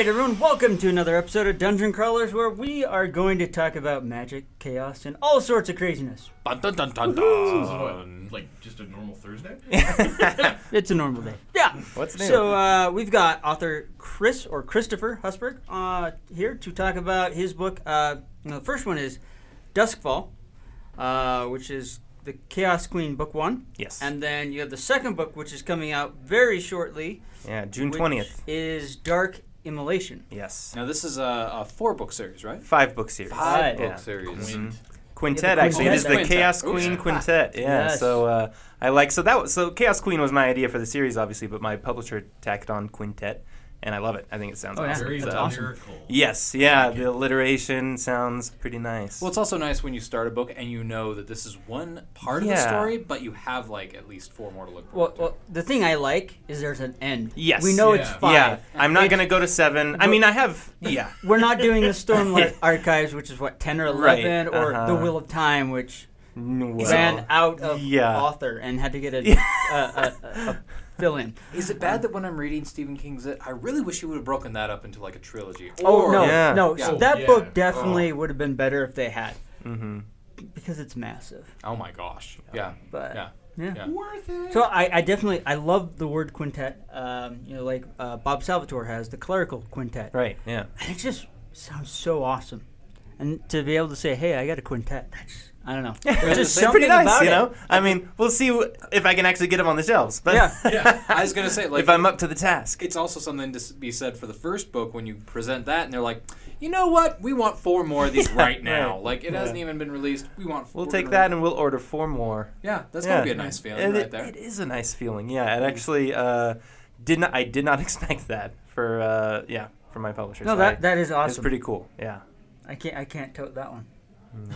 Right, everyone, welcome to another episode of Dungeon Crawlers where we are going to talk about magic, chaos, and all sorts of craziness. Dun, dun, dun, dun, dun. Like just a normal Thursday? It's a normal day. Yeah. What's new? So uh, we've got author Chris or Christopher Husberg uh, here to talk about his book. Uh, the first one is Duskfall, uh, which is the Chaos Queen book one. Yes. And then you have the second book, which is coming out very shortly. yeah, June 20th. Is Dark Immolation. Yes. Now this is a, a four book series, right? Five book series. Five yeah. book series. Quintet Yeah, the actually. It is the quintet. Chaos Queen Oops. Quintet. Yeah. Yes. So uh, I like so that was so Chaos Queen was my idea for the series obviously, but my publisher tacked on Quintet and I love it. I think it sounds Oh, yeah. awesome. Very That's So- awesome. Yes, yeah, the alliteration sounds pretty nice. Well, it's also nice when you start a book and you know that this is one part of the story, but you have like at least four more to look Well, to. well, the thing I like is there's an end. Yes. We know Yeah. it's five. yeah, I'm not gonna go to seven. I mean, I have yeah. We're not doing the Stormlight Archives, which is what ten or Right, eleven, or uh-huh. the Wheel of Time, which Well, ran out of yeah. author and had to get a, Yeah. a, a, a, a fill in. Is it bad that when I'm reading Stephen King's It, I really wish he would have broken that up into like a trilogy? Oh no, Yeah. no! Yeah. So Oh, that yeah. book definitely would have been better if they had, hmm because it's massive. Oh my gosh. Yeah. But Yeah. yeah. Yeah. Worth it. So I, I definitely I love the word quintet. Um, you know, like uh, Bob Salvatore has the clerical quintet. Right. Yeah. And it just sounds so awesome. And to be able to say, "Hey, I got a quintet," that's I don't know. There's just It's pretty nice, about you it. know. I mean, we'll see wh- if I can actually get them on the shelves. But Yeah. Yeah. I was gonna say like if I'm up to the task. it's also something to be said for the first book when you present that and they're like, you know what? We want four more of these right now. Right. Like it hasn't even been released. We want. We'll we're take gonna- that and we'll order four more. Yeah, that's yeah. gonna be a nice feeling And right it, there. it is a nice feeling. Yeah, it actually uh, did not. I did not expect that for uh, yeah for my publisher. No, so that I- that is it's awesome. pretty cool. Yeah. I can't I can't tote that one.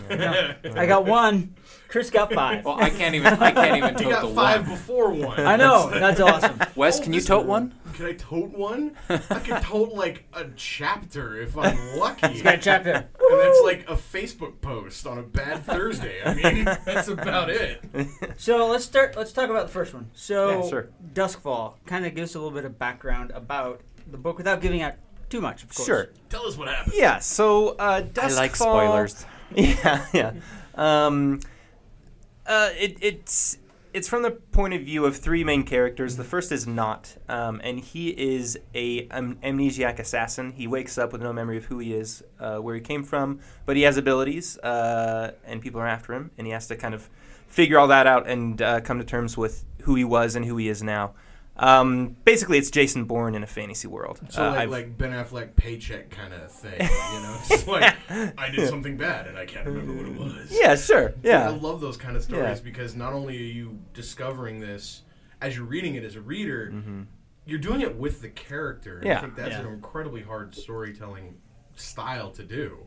No. I got one. Chris got five. Well, I can't even. I can't even You tote got the five one. before one. I know that's awesome. Wes, Oh, can you tote is- one? Can I tote one? I can tote like a chapter if I'm lucky. Got a chapter. and that's like a Facebook post on a bad Thursday. I mean, that's about it. So let's start. Let's talk about the first one. So Yeah, sure. Duskfall kind of gives a little bit of background about the book without giving out too much, of course. Sure. Tell us what happened. Yeah. So uh, Duskfall- Yeah, yeah. Um, uh, it, it's it's from the point of view of three main characters. The first is Knot, um, and he is a amnesiac assassin. He wakes up with no memory of who he is, uh, where he came from, but he has abilities, uh, and people are after him, and he has to kind of figure all that out and uh, come to terms with who he was and who he is now. Um, basically, it's Jason Bourne in a fantasy world. So Uh, like, I've- like Ben Affleck paycheck kind of thing, you know? It's like I did something bad and I can't remember what it was. yeah, sure, Yeah. I love those kind of stories Yeah. because not only are you discovering this as you're reading it as a reader, you're doing it with the character. And I Mm-hmm. Think that's Yeah. an incredibly hard storytelling style to do.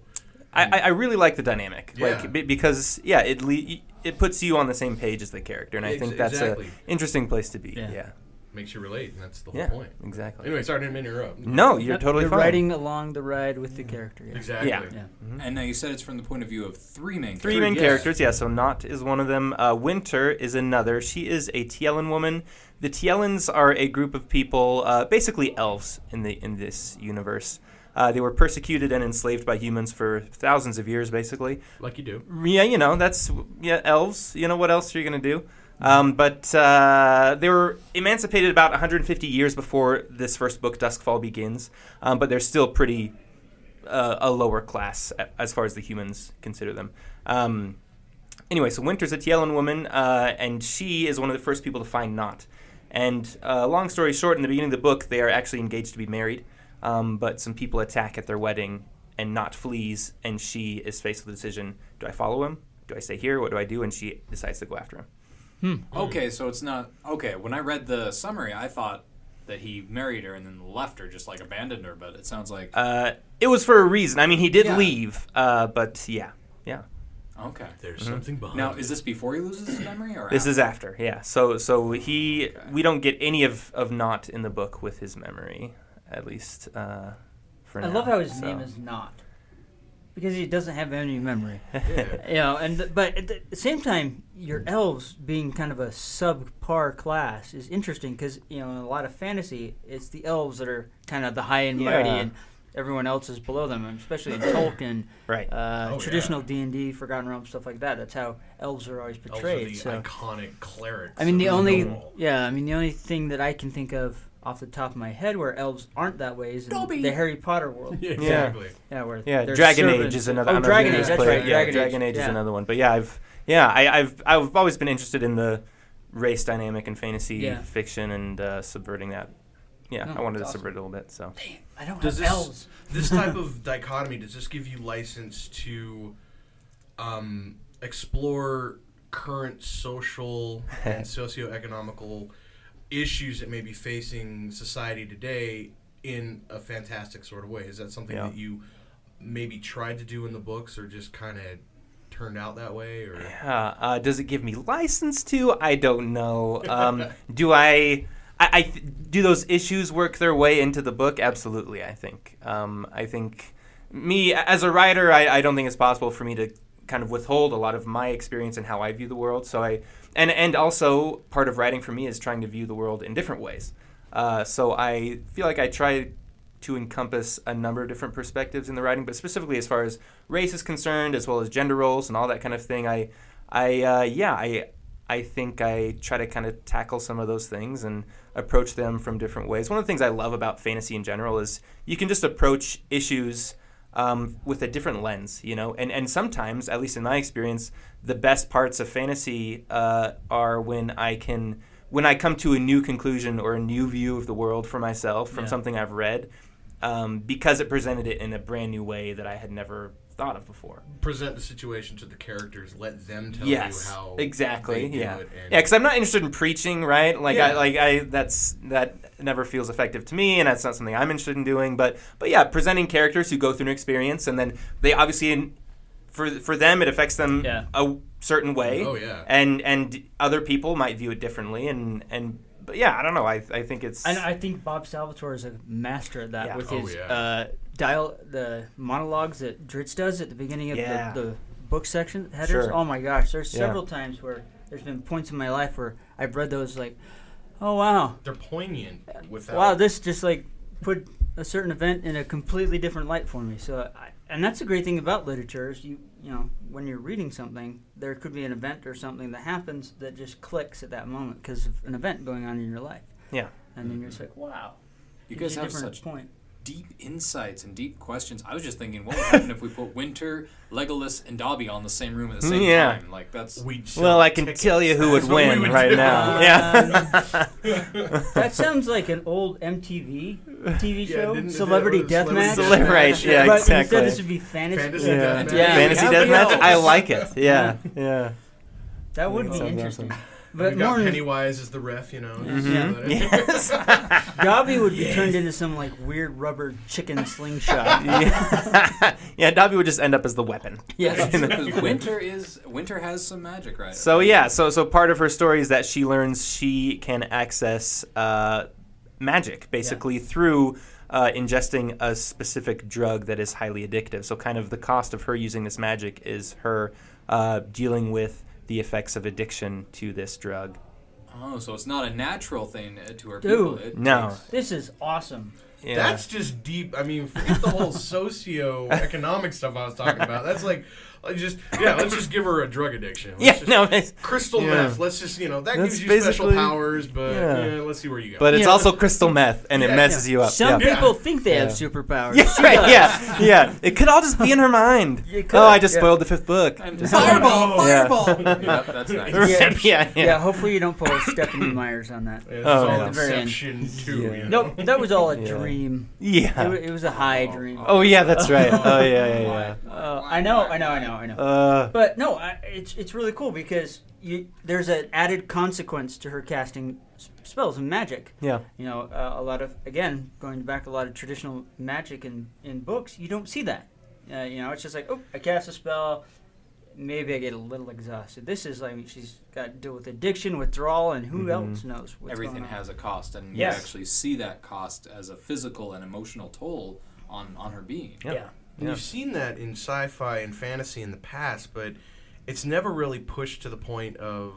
I, I- I really like the dynamic, Yeah. like be- because yeah, it le- it puts you on the same page as the character, and I Ex- think that's exactly. an interesting place to be. Yeah. Yeah, Makes you relate, and that's the whole yeah, point. exactly. Anyway, sorry, I didn't mean to interrupt. No, you're Yep, totally You're fine. riding along the ride with the character. Yeah. Exactly. Yeah. Yeah. And now you said it's from the point of view of three main. Three characters. main yes. characters, yeah. So Knot is one of them. Uh, Winter is another. She is a Tiellan woman. The Tiellans are a group of people, uh, basically elves in the in this universe. Uh, they were persecuted and enslaved by humans for thousands of years, basically. Like you do. Yeah, you know, that's yeah, elves. You know, what else are you gonna do? Um, but uh, they were emancipated about 150 years before this first book, Duskfall, begins. Um, but they're still pretty uh, a lower class as far as the humans consider them. Um, anyway, so Winter's a Tiellan woman, uh, and she is one of the first people to find Knot. And uh, long story short, in the beginning of the book, they are actually engaged to be married, um, but some people attack at their wedding, and Knot flees, and she is faced with the decision: Do I follow him? Do I stay here? What do I do? And she decides to go after him. Okay, so it's not okay. When I read the summary, I thought that he married her and then left her, just like abandoned her. But it sounds like Uh, it was for a reason. I mean, he did Yeah. leave, uh, but yeah, yeah. okay. There's something behind. Now, it. is this before he loses his memory, or This after? is after, yeah. So, so he, we don't get any of of not in the book with his memory, at least uh, for now. I now. love how his so. name is Knot because he doesn't have any memory. you know, and but at the same time, your elves being kind of a subpar class is interesting because you know in a lot of fantasy, it's the elves that are kind of the high and mighty, Yeah. and everyone else is below them. Especially in Tolkien, Right. Uh, Oh, traditional D and D, Forgotten Realms, stuff like that. That's how elves are always Elves are portrayed. the so. iconic clerics. I mean, of the only Noel. yeah, I mean the only thing that I can think of off the top of my head where elves aren't that way is in Dobby. the Harry Potter world. Yeah, exactly. Yeah, where Yeah, they're Dragon Age is another. Oh, don't know if Dragon Age. That's right. Yeah, Dragon, Age, is yeah. another one. But yeah, I've yeah, I, I've I've always been interested in the race dynamic and fantasy Yeah. fiction and uh, subverting that. Yeah, No, I wanted to that's subvert it a little bit. So I don't Does have this elves. this type of dichotomy does this give you license to um, explore current social and socioeconomical issues that may be facing society today in a fantastic sort of way? Is that something Yeah. that you maybe tried to do in the books or just kind of turned out that way or yeah, uh, does it give me license to? I don't know. Um, do I? I, I do those issues work their way into the book? Absolutely, I think. Um, I think me as a writer, I, I don't think it's possible for me to kind of withhold a lot of my experience and how I view the world. So I and and also part of writing for me is trying to view the world in different ways. Uh, so I feel like I try to encompass a number of different perspectives in the writing, but specifically as far as race is concerned, as well as gender roles and all that kind of thing. I, I uh, yeah, I I think I try to kind of tackle some of those things and approach them from different ways. One of the things I love about fantasy in general is you can just approach issues um, with a different lens, you know. And and sometimes, at least in my experience, the best parts of fantasy uh, are when I can when I come to a new conclusion or a new view of the world for myself from Yeah. something I've read, um, because it presented it in a brand new way that I had never thought of before. present the situation to the characters, let them tell yes, you how exactly. they do yeah, it, and yeah. Because I'm not interested in preaching, right? Like I like I that's that never feels effective to me, and that's not something I'm interested in doing. But but yeah, presenting characters who go through an experience, and then they obviously in, for for them it affects them Yeah. a certain way. Oh, yeah. and and other people might view it differently, and and but yeah, I don't know. I I think it's And I think Bob Salvatore is a master at that Yeah. with Oh, his yeah. uh, dial the monologues that Drizzt does at the beginning of Yeah. the, the book section headers. Sure. Oh my gosh, there's Yeah. several times where there's been points in my life where I've read those like, oh wow, they're poignant without wow, this just like put a certain event in a completely different light for me. So, I, and that's the great thing about literature is you you know when you're reading something, there could be an event or something that happens that just clicks at that moment because of an event going on in your life, yeah. and then you're just like, wow. You gives guys a have different such point. Deep insights and deep questions. I was just thinking, what would happen if we put Winter, Legolas, and Dobby all in the same room at the same Yeah. time? Like that's we Well, I can tell you who would That's win would right do. now. Um, yeah. That sounds like an old MTV TV Yeah, show, didn't- Celebrity didn't- Deathmatch. Celebrity Deathmatch. Right, yeah, but exactly. instead this would be fantasy. Fantasy yeah. deathmatch. Yeah. Fantasy Have the deathmatch. I like it. Yeah, yeah. That would be Sounds interesting. awesome. But we got more Pennywise is the ref, you know. Mhm. Yes. Dobby would be turned into some like weird rubber chicken slingshot. yeah. yeah, Dobby would just end up as the weapon. yes. Winter is Winter has some magic, right? So yeah, so so part of her story is that she learns she can access uh, magic basically through uh, ingesting a specific drug that is highly addictive. So kind of the cost of her using this magic is her uh, dealing with the effects of addiction to this drug. Oh, so it's not a natural thing to her Dude. people. It No. takes- This is awesome. Yeah. That's just deep. I mean, forget the whole socio-economic stuff I was talking about. That's like, like just yeah. Let's just give her a drug addiction. Let's Yeah, just- no, it's- crystal yeah. meth. Let's just you know that That's gives you special powers, but yeah. yeah. let's see where you go. But it's Yeah. also crystal meth, and it Yeah. messes you up. Some yeah. people think they have Yeah. superpowers. Yeah, She right, does. yeah, yeah. It could all just be in her mind. Oh, I just yeah. spoiled the fifth book. Fireball! Yeah. Fireball! Yep, that's nice. Right, yeah, yeah. Yeah, hopefully you don't pull Stephanie Myers on that. Yeah, Oh, is all yeah. The very end. Inception too. Yeah. Nope, that was all a Yeah. Dream. Yeah. It, it was a high dream. Oh yeah, that's right. Oh yeah, yeah, yeah. Uh, I know, I know, I know, I know. Uh, But no, I, it's it's really cool because you there's an added consequence to her casting spells and magic. yeah. You know, uh, a lot of again going back a lot of traditional magic in in books, you don't see that. Uh, you know, it's just like oh, I cast a spell, maybe I get a little exhausted. This is like she's got to deal with addiction, withdrawal, and who mm-hmm. else knows what's Everything going on. has a cost, and Yes. you actually see that cost as a physical and emotional toll on, on her being. Yep. yeah. And Yeah. You've seen that in sci-fi and fantasy in the past, but it's never really pushed to the point of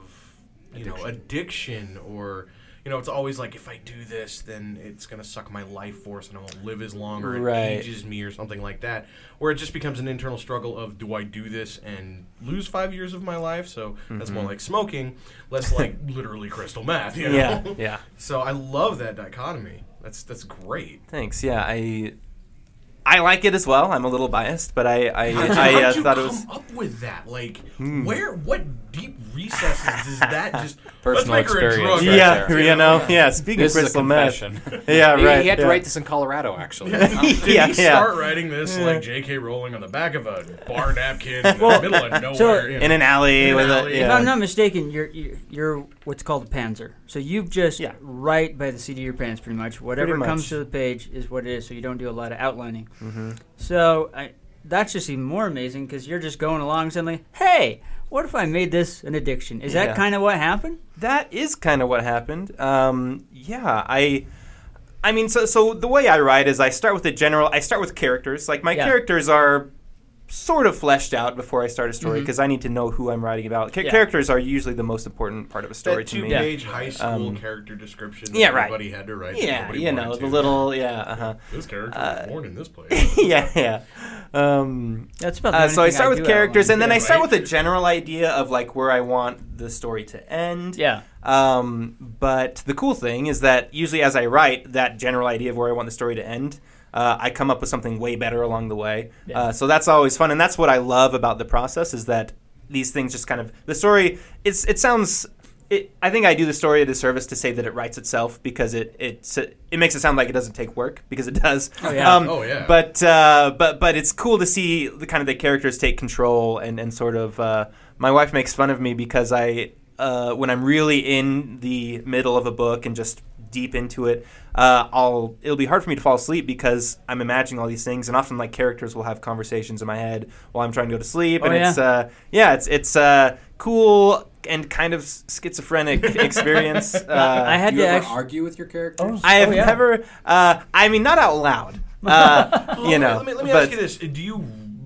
you know addiction or you know it's always like if I do this, then it's gonna suck my life force and I won't live as long or Right. it ages me or something like that. Where it just becomes an internal struggle of do I do this and lose five years of my life? So that's more like smoking, less like literally crystal meth. You know? Mm-hmm. Yeah. Yeah. So I love that dichotomy. That's that's great. Thanks. Yeah, I I like it as well. I'm a little biased, but I I, How'd you, I uh, how'd you thought come it was. Hmm. up with that? Like, where, what deep recesses does that just? let's Personal make her a experience drug right yeah, there. you know. Yeah. Speaking This of crystal meth. confession. Yeah. Right. He had to write this in Colorado, actually. Did Yeah, he yeah. start writing this like J.K. Rowling on the back of a bar napkin in the middle of nowhere? so- you know? in an alley In an alley. a. If Yeah. If I'm not mistaken, you're you're, you're what's called a pantser. So you've just Yeah. right by the seat of your pants, pretty much. Whatever Pretty comes to the page is what it is. So you don't do a lot of outlining. Mm-hmm. So I, that's just even more amazing because you're just going along suddenly. Hey, what if I made this an addiction? Is Yeah. that kind of what happened? That is kind of what happened. Um, yeah, I. I mean, so so the way I write is I start with the general. I start with characters. Like my Yeah. characters are sort of fleshed out before I start a story because I need to know who I'm writing about. Ca- Mm-hmm. Yeah. Characters are usually the most important part of a story that to me. two-page high school Um, character description. That yeah, right. Everybody had to write. Yeah, nobody you know wanted the to. little yeah. Uh-huh. This character uh, was born in this place. yeah, yeah. Um, That's about. uh, so I thing start with characters, outline. and then Yeah, I start right. with a general idea of like where I want the story to end. Yeah. Um, but the cool thing is that usually as I write that general idea of where I want the story to end, uh, I come up with something way better along the way. Yeah. Uh, so that's always fun, and that's what I love about the process is that these things just kind of the story. It's it sounds. It, I think I do the story a disservice to say that it writes itself because it it's, it makes it sound like it doesn't take work because it does. Oh, yeah. Oh, yeah. But uh, but but it's cool to see the kind of the characters take control and and sort of. Uh, my wife makes fun of me because I uh, when I'm really in the middle of a book and just deep into it, uh, I'll it'll be hard for me to fall asleep because I'm imagining all these things, and often like characters will have conversations in my head while I'm trying to go to sleep, Oh, and yeah. it's uh, yeah, it's it's uh, cool and kind of schizophrenic experience. Uh, I had Do you to ever actually. argue with your characters? I have Oh, yeah. never. Uh, I mean, not out loud. Uh, Well, you know, let me, let me but ask you this: Do you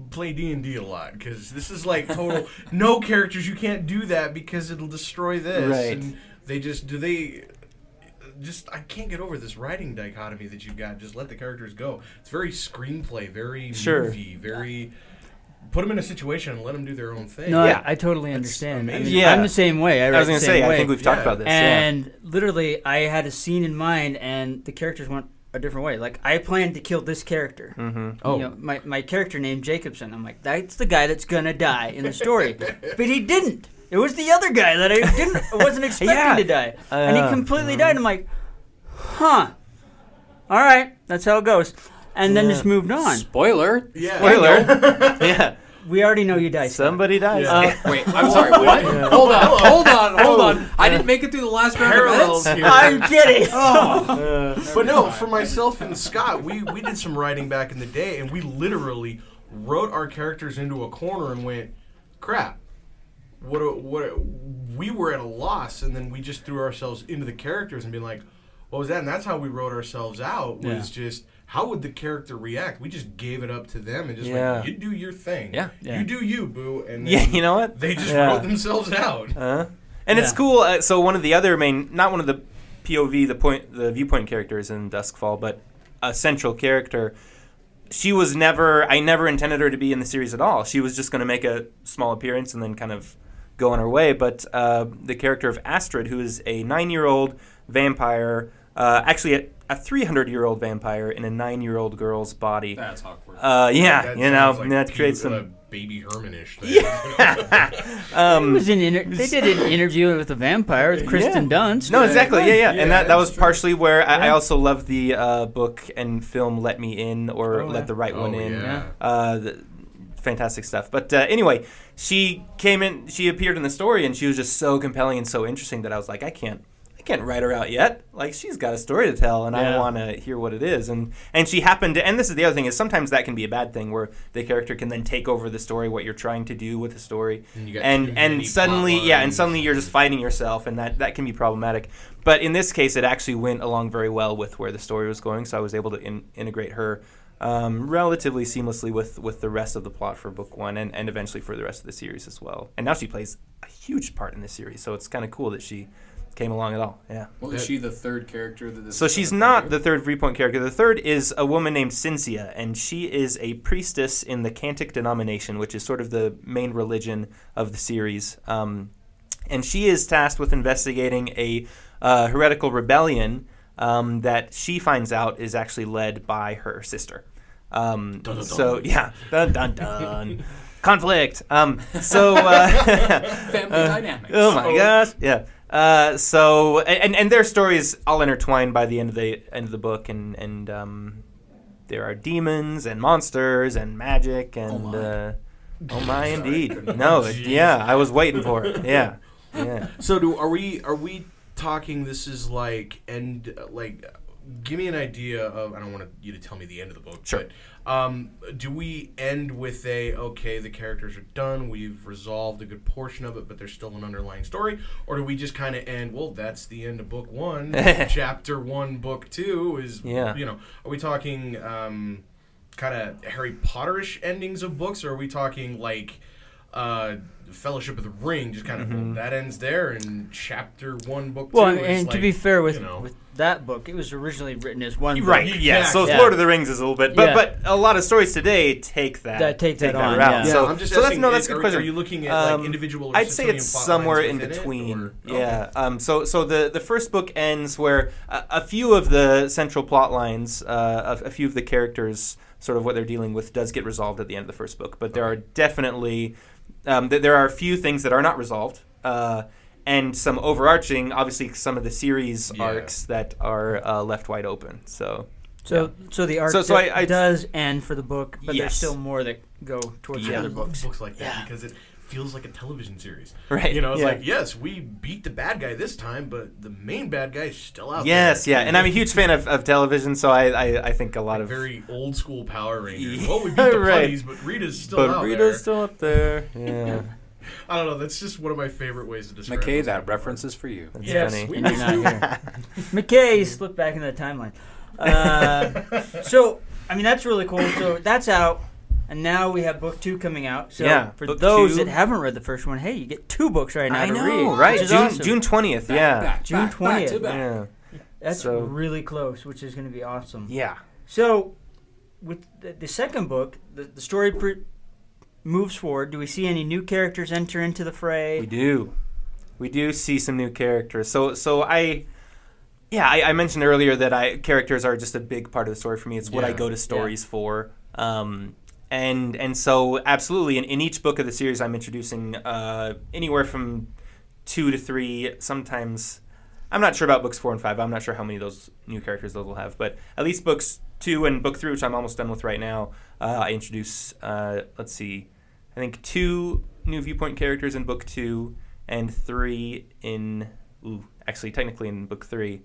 play D and D a lot? Because this is like total no characters. You can't do that because it'll destroy this. Right. And they just do they. Just I can't get over this writing dichotomy that you've got. Just let the characters go. It's very screenplay, very Sure. movie, very. Put them in a situation and let them do their own thing. No, Yeah. I, I totally understand. I mean. Yeah. I'm the same way. I, I was going to say, way. I think we've talked Yeah. about this. And literally, I had a scene in mind, and the characters went a different way. Like I planned to kill this character. Mm-hmm. Oh. You know, my my character named Jacobson. I'm like, that's the guy that's gonna die in the story, but he didn't. It was the other guy that I didn't wasn't expecting Yeah. to die, and he Uh, completely died. I'm like, huh. All right, that's how it goes. And then just moved on. Spoiler. Yeah. Spoiler. yeah. We already know you died. Somebody dies. Yeah. Uh, Wait, I'm sorry. What? Hold on, hold on, hold on. I didn't make it through the last round of Parallels events. I'm kidding. But no, for myself and Scott, we, we did some writing back in the day, and we literally wrote our characters into a corner and went, "Crap, what a, what a, we were at a loss," and then we just threw ourselves into the characters and be like, "What was that?" And that's how we wrote ourselves out. Was just how would the character react? We just gave it up to them and just Yeah. like, "You do your thing, Yeah. Yeah. you do you, boo," and yeah, you know what? they just Yeah. wrote themselves out. Uh, and it's cool. Uh, so one of the other main, not one of the POV, the point, the viewpoint characters in Duskfall, but a central character. She was never. I never intended her to be in the series at all. She was just going to make a small appearance and then kind of go on her way. But uh, the character of Astrid, who is a nine-year-old vampire, uh, actually a, a 300-year-old vampire in a nine-year-old girl's body. That's awkward. Uh, yeah, That you know like that creates some. baby Hermanish thing. um, was an inter- they did an interview with a vampire with Kirsten Dunst. No, exactly. Yeah, yeah. and that, that was partially where I, I also love the uh, book and film "Let Me In" or Oh, "Let yeah. the Right One Oh, In." yeah. Uh, the, fantastic stuff. But uh, anyway, she came in. She appeared in the story, and she was just so compelling and so interesting that I was like, I can't. I can't write her out yet. Like she's got a story to tell, and I want to hear what it is. And and she happened to. And this is the other thing is sometimes that can be a bad thing where the character can then take over the story, what you're trying to do with the story, And you got and and suddenly yeah, and suddenly you're just fighting yourself, and that that can be problematic. But in this case, it actually went along very well with where the story was going, so I was able to in, integrate her um, relatively seamlessly with with the rest of the plot for book one, and, and eventually for the rest of the series as well. And now she plays a huge part in the series, so it's kind of cool that she came along at all. Yeah. Well, is she the third character that this? So she's not the third viewpoint character. The third is a woman named Cynthia, and she is a priestess in the Cantic denomination, which is sort of the main religion of the series. Um, and she is tasked with investigating a uh, heretical rebellion um, that she finds out is actually led by her sister. Um, Dun, dun, so yeah, dun dun dun. Conflict. Um, so uh, family uh, dynamics. Oh my gosh! Yeah. Uh, so and and their stories all intertwined by the end of the end of the book, and and um, there are demons and monsters and magic and my. uh, oh my indeed. No, it- yeah, I was waiting for it. Yeah, yeah. So do are we are we talking this is like and like give me an idea of I don't want you to tell me the end of the book. Sure. But, um, do we end with a okay the characters are done we've resolved a good portion of it but there's still an underlying story or do we just kind of end well that's the end of book one chapter one book two is Yeah. you know are we talking um, kind of Harry Potterish endings of books or are we talking like uh, Fellowship of the Ring, just kind of Mm-hmm. that ends there, and chapter one, book Well, two. and, is to be fair with you know, with that book, it was originally written as one book. Right. Yeah. So Yeah. Lord of the Rings is a little bit, but Yeah. but a lot of stories today take that That take that on, route. yeah. yeah, So I'm just so that's asking, no, that's a are, good question. Are you looking at Um, like individual? Or I'd say it's plot somewhere in within it, between. or- Yeah. Um, so so the the first book ends where a, a few of the central plot lines, uh, a, a few of the characters, sort of what they're dealing with, does get resolved at the end of the first book. But there are definitely um, th- there are a few things that are not resolved. Uh, and some overarching, obviously, some of the series Yeah. arcs that are uh, left wide open. So, So, so the arc So- so I- I- does end for the book, but there's still more that go towards the Yeah, I other books. books like that Yeah. because it feels like a television series. Right, You know, it's yeah. like yes, we beat the bad guy this time, but the main bad guy is still out yes, there. yeah, and I'm a huge fan of, of television, so I, I, I think a lot of very old school Power Rangers. Yeah, well, we beat the right. putties, but Rita's still but out Rita's there. Rita's still up there. Yeah, I don't know. That's just one of my favorite ways to describe. McKay, those that type reference is for you. that's Yes, funny. we- And you're not here. McKay slipped back into the timeline. Uh, so, I mean, that's really cool. So that's out, and now we have book two coming out. So Yeah, for those two- that haven't read the first one, hey, you get two books right now I to know, read. right? Which is June awesome. June twentieth. Back, Yeah, back, June back, back to 20th. back. yeah, That's So- really close, which is going to be awesome. yeah. So, with the, the second book, the, the story pre- moves forward. Do we see any new characters enter into the fray? We do, we do see some new characters. So so I. Yeah, I, I mentioned earlier that I characters are just a big part of the story for me. It's what I go to stories for. Um, and and so absolutely in, in each book of the series I'm introducing uh, anywhere from two to three, sometimes I'm not sure about books four and five. I'm not sure how many of those new characters those will have, but at least books two and book three, which I'm almost done with right now, uh, I introduce. Uh, let's see, I think two new viewpoint characters in book two, and three in. Ooh, actually, technically in book three.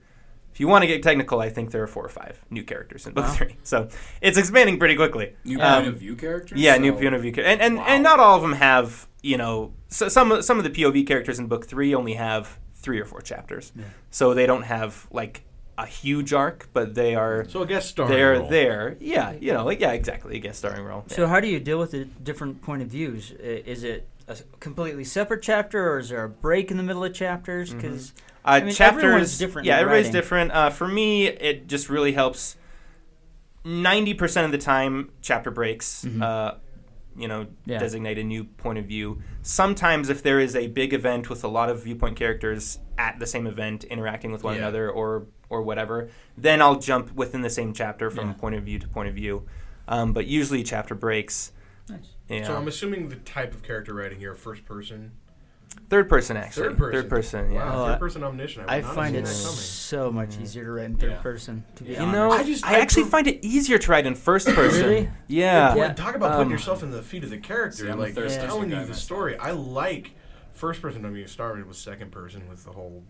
If you want to get technical, I think there are four or five new characters in book Wow. three. So it's expanding pretty quickly. New Um, point of view characters. yeah, new So- point of view, char- and and, Wow. and not all of them have you know. So some some of the POV characters in book three only have three or four chapters, so they don't have like a huge arc, but they are So I guess starring they're role. there. Yeah, you know, like yeah, exactly. A guest starring role. So, how do you deal with the different point of views? Is it a completely separate chapter, or is there a break in the middle of chapters? Because Uh, I mean, chapters everyone's different Yeah, everybody's writing. different. Uh, for me, it just really helps ninety percent of the time, chapter breaks. Mhm. Uh, you know, Yeah. designate a new point of view. Sometimes, if there is a big event with a lot of viewpoint characters at the same event interacting with one Yeah. another, or or whatever, then I'll jump within the same chapter from Yeah. point of view to point of view. Um, but usually, chapter breaks. Nice. Yeah. So I'm assuming the type of character writing here, first person. Third person, actually. Third person. Third person. Yeah. Wow, Oh, third I- person omniscient. I, I not find have it seen that coming. so much easier to write in third Yeah. person. To be You You honest. know, I I, just- I actually pref- find it easier to write in first person. Really? Yeah. Yeah. Talk about putting Um, yourself in the feet of the character, See, like third person telling you the story. I like first person. I mean, it started with second person with the whole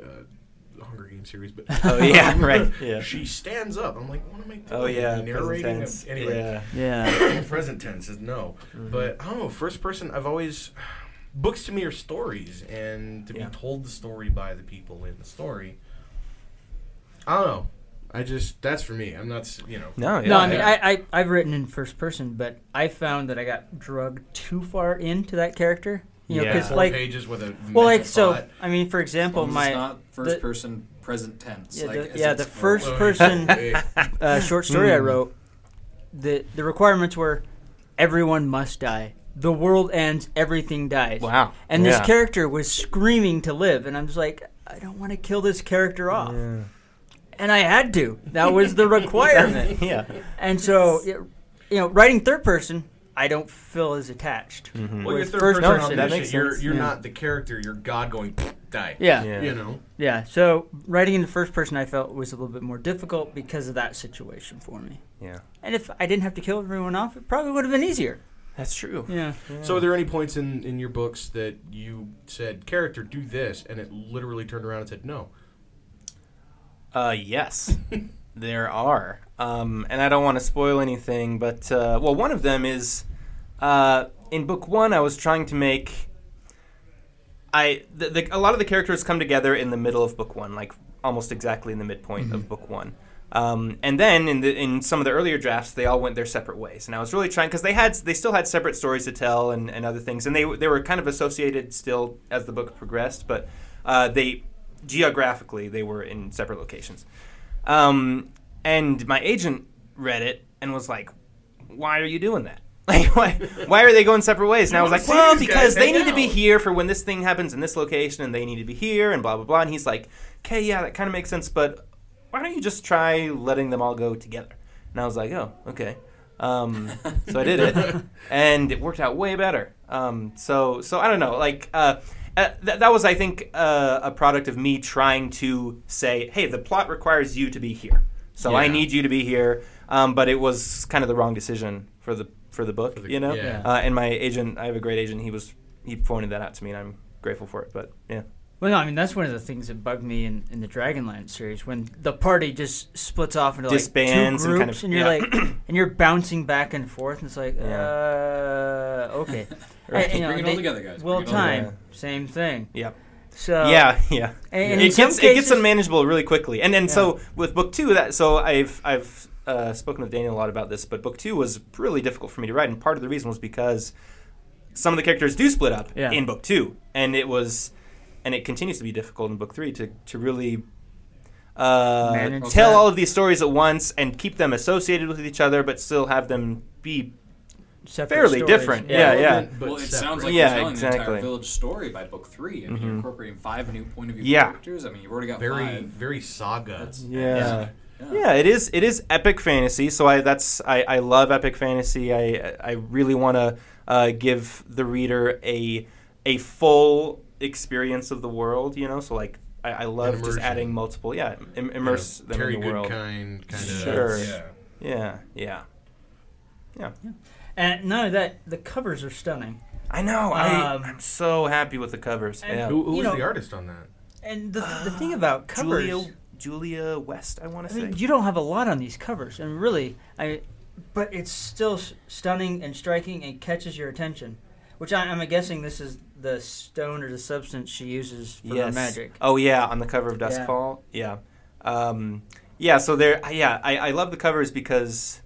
uh, Hunger Games series, but Oh, yeah, right, yeah. she stands up. I'm like, what am I doing? Oh yeah. present narrating. tense. Anyway, Yeah. Yeah. present tense is no. Mm-hmm. But I don't know. First person, I've always books to me are stories, and to Yeah. be told the story by the people in the story. I don't know. I just that's for me. I'm not you know. No. Yeah. no, I mean. I, I, I've written in first person, but I found that I got drugged too far into that character. You know, Yeah. because Four like, pages with a well, like, so, thought. I mean, for example, It's my, not first the- person present tense. yeah, like, the, yeah, the first Well, person uh, short story I Hmm. wrote, the the requirements were everyone must die. The world ends, everything dies. Wow. And this Yeah. character was screaming to live, and I'm just like, I don't want to kill this character off. Yeah. And I had to. That was the requirement. yeah. and so, it, you know, writing third person, I don't feel as attached. Mhm. well, you're With third first person person, that omniscient. makes You're sense. you're Yeah. not the character. You're God going die. Yeah. Yeah. You know. Yeah. So writing in the first person, I felt was a little bit more difficult because of that situation for me. Yeah. And if I didn't have to kill everyone off, it probably would have been easier. That's true. Yeah. So, are there any points in in your books that you said, "Character, do this," and it literally turned around and said, "No"? Uh, yes, there are. Um, and I don't want to spoil anything, but uh, well, one of them is uh, in book one. I was trying to make. I the, the, a lot of the characters come together in the middle of book one, like almost exactly in the midpoint of book one. Um, and then in the in some of the earlier drafts, they all went their separate ways. And I was really trying because they had they still had separate stories to tell and, and other things, and they they were kind of associated still as the book progressed, but uh, they geographically they were in separate locations. Um, and my agent read it and was like, "Why are you doing that? Like, why why are they going separate ways?" And I was like, "Well, because they need to be here for when this thing happens in this location, and they need to be here, and blah blah blah." And he's like, "Okay, yeah, that kind of makes sense, but why don't you just try letting them all go together?" And I was like, "Oh, okay." Um, so I did it, and it worked out way better. Um, so so I don't know, like. Uh, uh, th- that was, I think, uh, a product of me trying to say, "Hey, the plot requires you to be here, so I need you to be here." Um, but it was kind of the wrong decision for the for the book, For the- you know. yeah. Uh, and my agent, I have a great agent. He was he pointed that out to me, and I'm grateful for it. But yeah, Well, no, I mean that's one of the things that bugged me in, in the Dragonlance series when the party just splits off into like two Disbands and groups, kind of- you're yeah. like, and you're bouncing back and forth, and it's like, Yeah. uh, okay, Right. And, you know, Bring it all they- together, guys. Well, Bring it all time, together. same thing. Yep. So yeah, yeah. and, and it in some gets it gets unmanageable really quickly. And and so with book two, that so I've I've uh, spoken with Daniel a lot about this, but book two was really difficult for me to write, and part of the reason was because some of the characters do split up Yeah. in book two, and it was and it continues to be difficult in book three to to really. Uh, tell that. all of these stories at once and keep them associated with each other, but still have them be separate fairly stories. different. Yeah, yeah. Relevant, but well, it separate. sounds like Yeah, you're telling the entire village story by book three. I mean, you're incorporating five new point of view Yeah. characters. I mean, you've already got very five. very saga. That's- Yeah. Yeah. Yeah, it is. It is epic fantasy. So I that's I, I love epic fantasy. I I really want to uh, give the reader a a full experience of the world. You know, so like I, I love just adding multiple. Yeah, Im- You know, immerse them Terry in the world. Goodkind kind of. Sure. Yeah. Yeah, yeah, yeah. And none of that. The covers are stunning. I know. I Um, I'm so happy with the covers. and Yeah. Who, who was know- the artist on that? And the, the thing about covers, Julia Julia West. I want to say. mean, you don't have a lot on these covers, and really, I, but it's still s- stunning and striking and catches your attention. Which I, I'm guessing this is the stone or the substance she uses for her magic. Oh yeah, on the cover of Duskfall. Yeah. Um, yeah. So there. Yeah, I, I love the covers because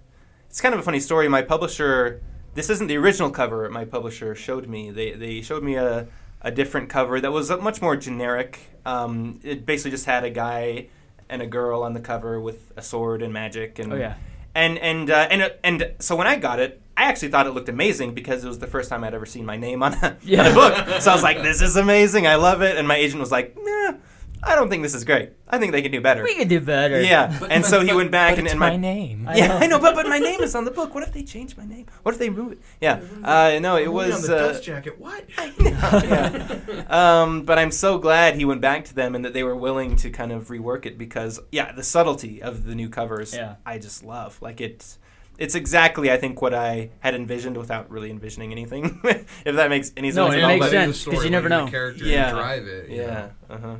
it's kind of a funny story. My publisher. This isn't the original cover. My publisher showed me. They they showed me a a different cover that was much more generic. Um, it basically just had a guy and a girl on the cover with a sword and magic and Oh yeah, and and uh, and uh, and so when I got it, I actually thought it looked amazing because it was the first time I'd ever seen my name on a, Yeah. on a book. So I was like, "This is amazing! I love it." And my agent was like, "Nah, I don't think this is great. I think they can do better." We could do better. Yeah, But- and but- so he but- went back but and, it's and my name. I yeah, know. I know, but but my name is on the book. What if they change my name? What if they move it? Yeah, uh, no, it Only on was. the Uh, dust jacket. What? yeah. um, but I'm so glad he went back to them and that they were willing to kind of rework it because yeah, the subtlety of the new covers Yeah. I just love. Like it's it's exactly I think what I had envisioned without really envisioning anything. if that makes any sense. No, at it all, makes but- sense. 'cause you never know. The character Yeah. and drive it. you Yeah. Uh-huh.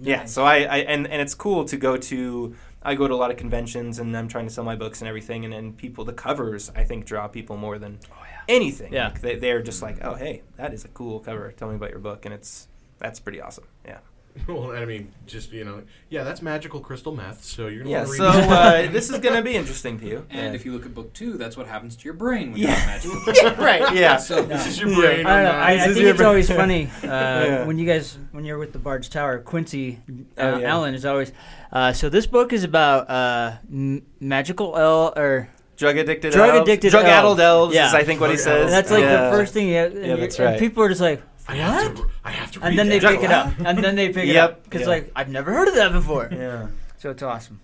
Yeah. So I, I and and it's cool to go to. I go to a lot of conventions and I'm trying to sell my books and everything, and then people, the covers, I think draw people more than oh, anything. Yeah. Like, they, they're just like, oh hey, that is a cool cover. Tell me about your book, and it's that's pretty awesome. Yeah. Well, I mean, just you know, yeah, that's magical crystal meth. So you're gonna Yeah. want to So read. uh, this is gonna be interesting to you. And yeah. if you look at book two, that's what happens to your brain when Yeah. you have magical. right. Yeah. So this is your brain. I don't know. uh, I, I think it's br- always funny uh, Yeah. when you guys when you're with the Barge Tower. Quincy uh, Oh, yeah. Allen is always. Uh, so this book is about uh, m- magical el or Drug addicted. Drug elves- addicted Drug addled elves. elves Yeah. is I think what he Drug says. that's like Yeah. the first thing. You, and, Yeah, you're- that's and right. people are just like, I have to. I have to. Read and then they pick it up, and then they pick it Yep. up because Yeah. like I've never heard of that before. Yeah. So it's awesome.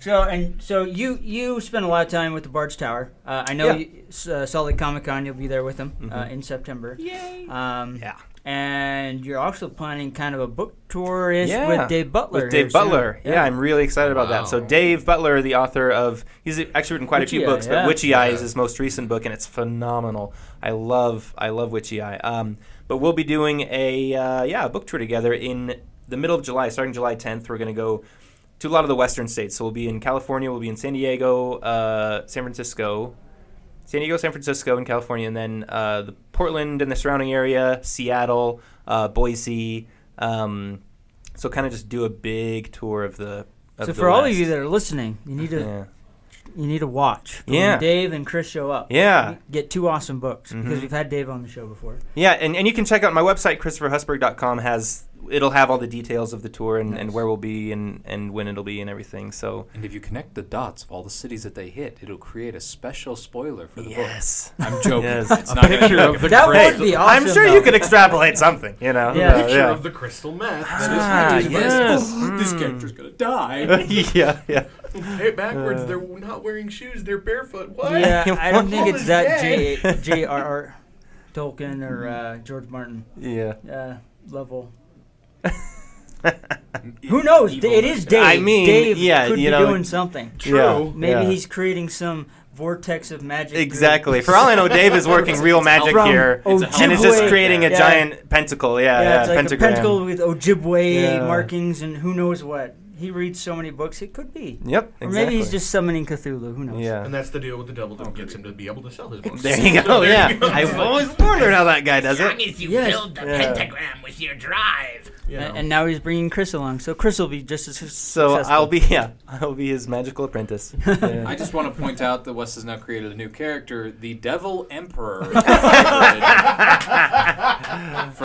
So and so you you spend a lot of time with the Barge Tower. Uh, I know Yeah. you, s- uh, Salt Lake Comic Con. You'll be there with them uh, Mhm. in September. Yay. Um, Yeah. And you're also planning kind of a book tour ish Yeah, with Dave Butler. With Dave soon. Butler. Yeah. I'm really excited about that. So Dave Butler, the author of, he's actually written quite a few Eye, books, yeah. but Witchy Eye is Yeah. his most recent book, and it's phenomenal. I love, I love Witchy Eye. Um, but we'll be doing a, uh, yeah, a book tour together in the middle of July, starting July 10th. We're going to go to a lot of the western states. So we'll be in California, we'll be in San Diego, uh, San Francisco, San Diego, San Francisco, and California, and then uh, the Portland and the surrounding area, Seattle, uh, Boise. Um, so kind of just do a big tour of the. Of So the for all of you that are listening, you need to yeah, you need to watch. Yeah. When Dave and Chris show up. yeah, Get two awesome books because Mhm. we've had Dave on the show before. yeah, and, and you can check out my website christopherhusberg.com has it'll have all the details of the tour and, and where we'll be and, and when it'll be and everything. So And if you connect the dots of all the cities that they hit, it'll create a special spoiler for the yes, book. I'm joking. Yes. It's not going picture of the That crystal- would be awesome. I'm sure though. you could extrapolate something. You know, Yeah. Uh, Picture yeah. of the crystal meth. Ah, that is yes. This Mm. character's going to die. yeah, yeah. Hey, backwards. they're not wearing shoes. They're barefoot. What? Yeah, I don't think it's that dead. J J.R.R. Tolkien or uh, George Martin Yeah. uh, level. Who knows? Evil it is. Dave. I mean, Dave yeah, could you be know- doing something. True. Yeah. Maybe Yeah. he's creating some vortex of magic. through- Exactly. For all I know, Dave is working real magic From here, Ojibwe. and is just creating a Yeah. giant pentacle. Yeah, Yeah, yeah, it's like pentagram. a pentacle with Ojibwe Yeah. markings and who knows what. He reads so many books, it could be. Yep. Or Exactly. maybe he's just summoning Cthulhu. Who knows? Yeah. And that's the deal with the devil that gets him to be able to sell his books. There you go. There Yeah. you go. I've always wondered how that guy does it. As long as you Yes. build the Yeah. pentagram with your drive. You know. And, and now he's bringing Chris along, so Chris will be just as su- So successful. I'll be yeah, I'll be his magical apprentice. Yeah. I just want to point out that Wes has now created a new character, the Devil Emperor. from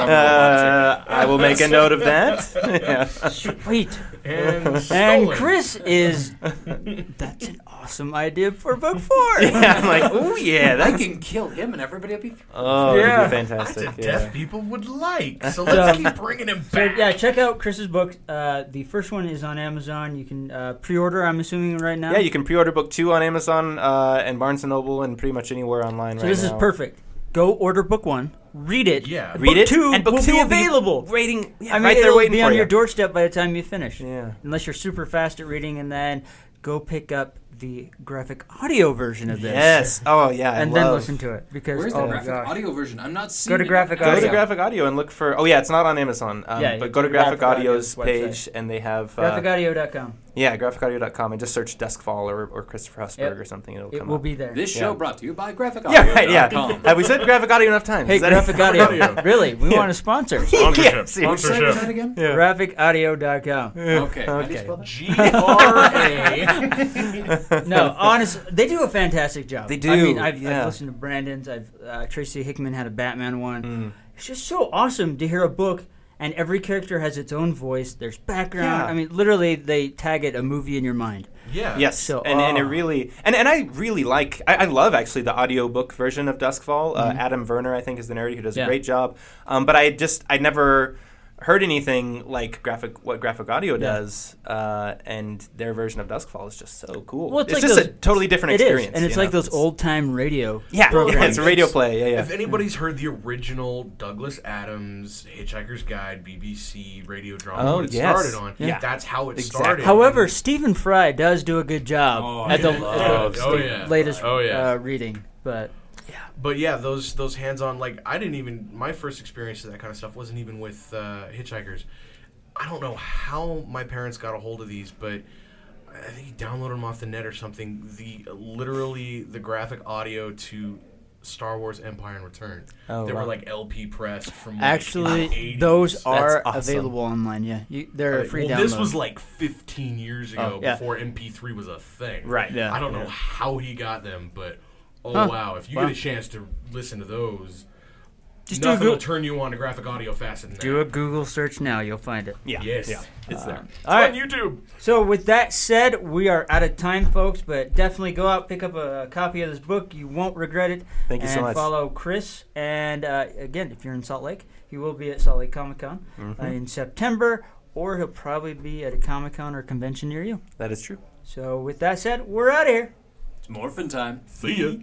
Uh, I will make a note of that. yeah. Sweet. and, And. Chris is. That's an awesome idea for book four. yeah, I'm like, oh yeah, I that's can kill him and everybody will be. oh, Yeah. that'd be That's fantastic. a Yeah. death people would like. So let's keep bringing him So back. yeah, check out Chris's book. Uh, the first one is on Amazon. You can uh, pre-order. I'm assuming right now. Yeah, you can pre-order book two on Amazon uh, and Barnes and Noble and pretty much anywhere online So right this now. is perfect. Go order book one. Read it. Yeah. Read book it, two and book will two be will be available. Waiting, yeah, I mean, right there it'll waiting be for on you. your doorstep by the time you finish. Yeah. Unless you're super fast at reading, and then go pick up the graphic audio version of this. Yes. Oh yeah. I And then love- listen to it because Where's oh the graphic gosh. audio version? I'm not seeing Go to it. graphic Go to audio. Graphic Audio and look for. Oh yeah, it's not on Amazon. Um, Yeah, but go to Graphic Graphic Audio's Audio's page and they have. Uh, Graphicaudio.com. yeah, graphicaudio.com and just search Duskfall or, or Christopher Husberg Yep. or something. It'll It come will up. be there. This show brought to you by Graphic Yeah, right. Yeah. Have we said Graphic Audio enough times? Hey, Is that- Graphic Audio. really, we want a sponsor. yeah, see, What website was that again? Yeah. Graphicaudio.com. Okay. How do you Okay. spell that? G R A. No, honest, they do a fantastic job. They I do, mean, I've, yeah. I've listened to Brandon's. I've uh, Tracy Hickman had a Batman one. Mm. It's just so awesome to hear a book and every character has its own voice. There's background. Yeah. I mean, literally, they tag it a movie in your mind. Yeah. Yes, So, and, and it oh. really and, and I really like I, I love actually the audiobook version of Duskfall. Uh, Adam Werner I think is the narrator who does Mm-hmm. Yeah. a great job. Um, but I just I never heard anything like graphic what graphic audio does, uh, and their version of Duskfall is just so cool. Well, it's, it's like just those, a totally different it is, experience, and it's like know? those old time radio. Yeah, programs. yeah, it's a radio play. Yeah, yeah. If anybody's heard the original Douglas Adams Hitchhiker's Guide BBC radio drama Oh, when it yes. started on, Yeah. that's how it Exactly. started. However, Stephen Fry does do a good job Oh, at the, at the Oh, the yeah. latest Oh, yeah. uh, reading. But But yeah, those those hands-on like I didn't even my first experience of that kind of stuff wasn't even with uh, hitchhikers. I don't know how my parents got a hold of these, but I think he downloaded them off the net or something. The literally the graphic audio to Star Wars Empire and Return. Oh, they wow. were like LP pressed from like, actually, the 80s. those are awesome. available online. Yeah, you, they're Like, free well, download. this was like 15 years ago Oh, yeah. before MP3 was a thing. Right. Yeah. I don't know how he got them, but oh Huh. wow! If you Wow. get a chance to listen to those, Just do a nothing will turn you on to graphic audio faster than do that. a Google search now. You'll find it. yeah, Yes. yeah, it's there. All right. on YouTube. So with that said, we are out of time, folks. But definitely go out, pick up a copy of this book. You won't regret it. Thank you and so much. follow Chris. And uh, again, if you're in Salt Lake, he will be at Salt Lake Comic Con Mm-hmm. uh, in September, or he'll probably be at a Comic Con or convention near you. That is true. So with that said, we're out of here. It's morphin' time. See ya.